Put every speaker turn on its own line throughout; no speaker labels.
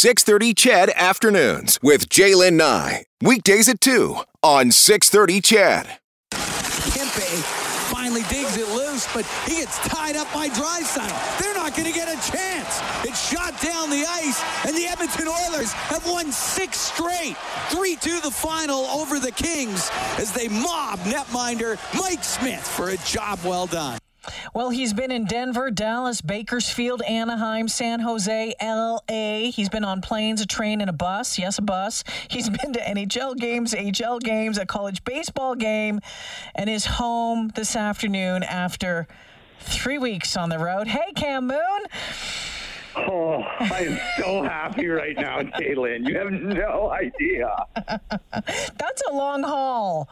630 CHED Afternoons with Jaylen Nye. Weekdays at 2 on 630 CHED.
Kempe finally digs it loose, but he gets tied up by Draisaitl. They're not going to get a chance. It's shot down the ice, and the Edmonton Oilers have won six straight. 3-2 the final over the Kings as they mob netminder Mike Smith for a job well done.
Well, he's been in Denver, Dallas, Bakersfield, Anaheim, San Jose, LA. He's been on planes, a train, and a bus. Yes, a bus. He's been to NHL games, HL games, a college baseball game, and is home this afternoon after three weeks on the road. Hey, Cam Moon.
Oh, I am so happy right now, Jaylen. You have no idea.
That's a long haul.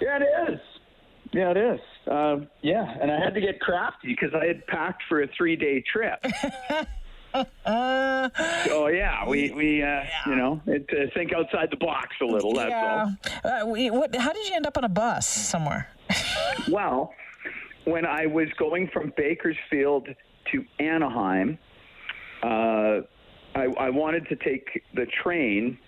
Yeah, it is. Yeah, it is. Um, yeah, and I had to get crafty because I had packed for a three-day trip. oh yeah, we we uh, yeah. you know it, uh, think outside the box a little. That's yeah.
all. Uh, we, what, how did you end up on a bus somewhere?
well, when I was going from Bakersfield to Anaheim, uh, I, I wanted to take the train,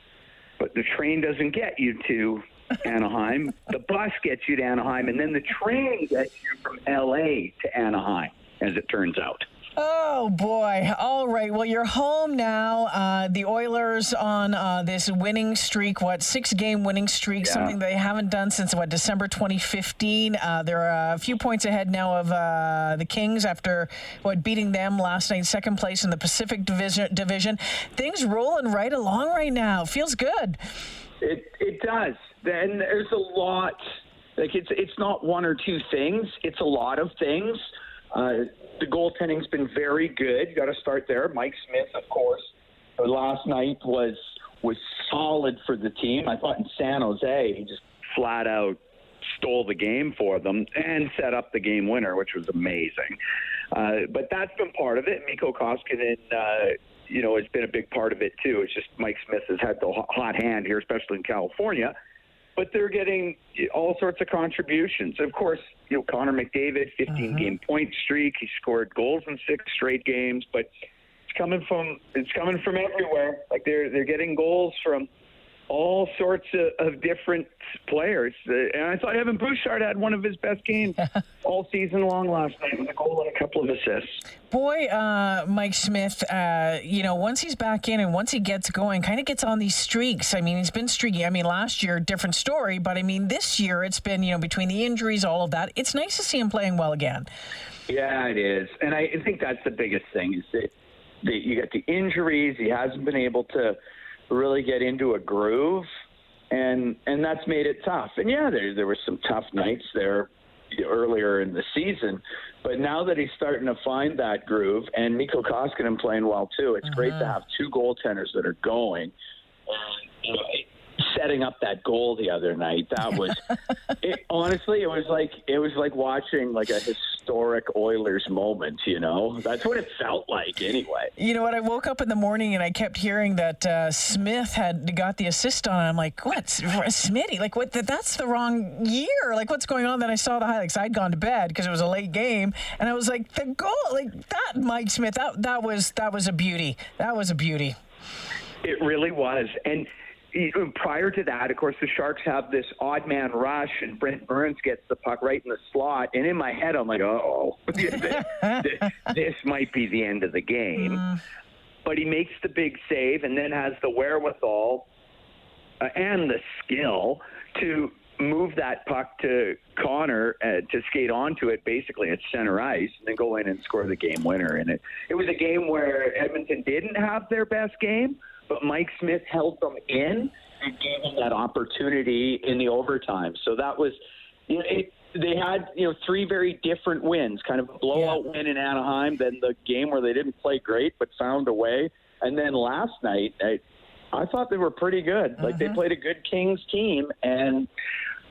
but the train doesn't get you to Anaheim. The bus gets you to Anaheim, and then the train gets you from LA to Anaheim, as it turns out.
Oh boy! All right. Well, you're home now. Uh, the Oilers on uh, this winning streak. What six-game winning streak? Yeah. Something they haven't done since what December 2015. Uh, they're a few points ahead now of uh, the Kings after what beating them last night, second place in the Pacific Division. Division. Things rolling right along right now. Feels good.
It it does. Then there's a lot. Like it's it's not one or two things. It's a lot of things. Uh, the goaltending's been very good. Got to start there. Mike Smith, of course. Last night was was solid for the team. I thought in San Jose he just flat out stole the game for them and set up the game winner, which was amazing. Uh, but that's been part of it. Mikko Koskinen, uh, you know, has been a big part of it too. It's just Mike Smith has had the hot hand here, especially in California. But they're getting all sorts of contributions. Of course, you know Connor McDavid, 15 uh-huh. game point streak. He scored goals in six straight games, but it's coming from it's coming from everywhere. Like they're they're getting goals from all sorts of, of different players. Uh, and I thought Evan Bouchard had one of his best games all season long last night with a goal and a couple of assists.
Boy, uh, Mike Smith, uh, you know, once he's back in and once he gets going, kind of gets on these streaks. I mean, he's been streaky. I mean, last year, different story, but I mean, this year it's been, you know, between the injuries, all of that, it's nice to see him playing well again.
Yeah, it is. And I think that's the biggest thing is that the, you got the injuries. He hasn't been able to really get into a groove, and and that's made it tough. And yeah, there there were some tough nights there earlier in the season, but now that he's starting to find that groove, and Mikko Koskinen playing well too, it's uh-huh. great to uh-huh. have two goaltenders that are going. And, setting up that goal the other night, that was it, honestly, it was like it was like watching like a historic Oilers moment. You know, that's what it felt like anyway.
You know what? I woke up in the morning and I kept hearing that uh, Smith had got the assist on. it. I'm like, what, Smitty? Like, what? That's the wrong year. Like, what's going on? Then I saw the highlights. I'd gone to bed because it was a late game, and I was like, the goal, like that, Mike Smith. That that was that was a beauty. That was a beauty.
It really was, and prior to that, of course, the Sharks have this odd man rush, and Brent Burns gets the puck right in the slot. And in my head, I'm like, oh, this, this, might be the end of the game. Mm. But he makes the big save and then has the wherewithal uh, and the skill to move that puck to Connor uh, to skate onto it basically at center ice and then go in and score the game winner. And it, it was a game where Edmonton didn't have their best game but Mike Smith held them in and gave them that opportunity in the overtime. So that was, you know, it, they had you know three very different wins, kind of a blowout yeah. win in Anaheim, then the game where they didn't play great but found a way, and then last night I, I thought they were pretty good. Like they mm-hmm. played a good Kings team, and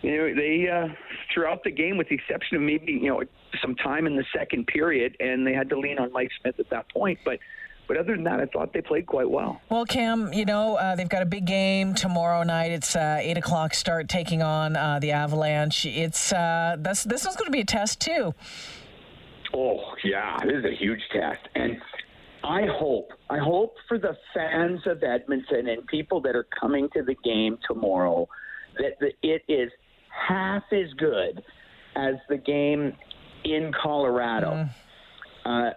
you know they uh, throughout the game, with the exception of maybe you know some time in the second period, and they had to lean on Mike Smith at that point, but but other than that, I thought they played quite well.
Well, Cam, you know uh, they've got a big game tomorrow night. It's uh, eight o'clock start, taking on uh, the Avalanche. It's uh, this this is going to be a test too.
Oh yeah, this is a huge test, and I hope, I hope for the fans of Edmonton and people that are coming to the game tomorrow that the, it is half as good as the game in Colorado. Mm. Uh,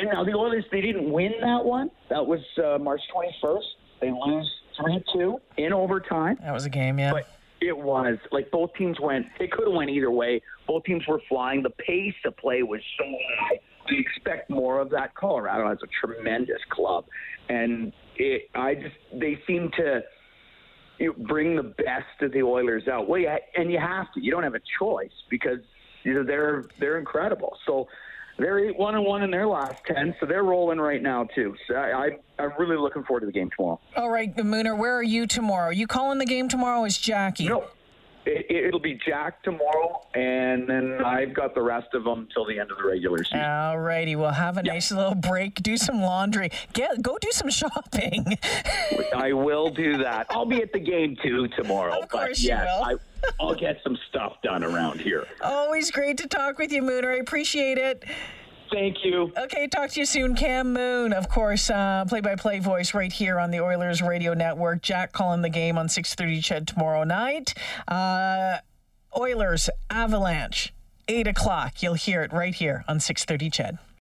and now the Oilers, they didn't win that one. That was uh, March 21st. They lose 3 2 in overtime.
That was a game, yeah.
But it was. Like both teams went, it could have went either way. Both teams were flying. The pace of play was so high. We expect more of that. Colorado has a tremendous club. And it, I just, they seem to you bring the best of the Oilers out. Well, yeah, and you have to. You don't have a choice because you know, they're they're incredible. So they're eight one and one in their last ten, so they're rolling right now too. So I, I am really looking forward to the game tomorrow.
All right, the Mooner, where are you tomorrow? Are you calling the game tomorrow? Is Jackie?
No, it, will be Jack tomorrow, and then I've got the rest of them till the end of the regular season.
All righty, we'll have a nice little break, do some laundry, get go do some shopping.
I will do that. I'll be at the game too tomorrow.
Of course
but
you
yes,
will. I,
I'll get some stuff done around here.
Always great to talk with you, Mooner. I appreciate it.
Thank you.
Okay, talk to you soon. Cam Moon, of course, play by play voice right here on the Oilers Radio Network. Jack calling the game on 6.30 CHED tomorrow night. Uh, Oilers, Avalanche, 8 o'clock. You'll hear it right here on 6.30 CHED.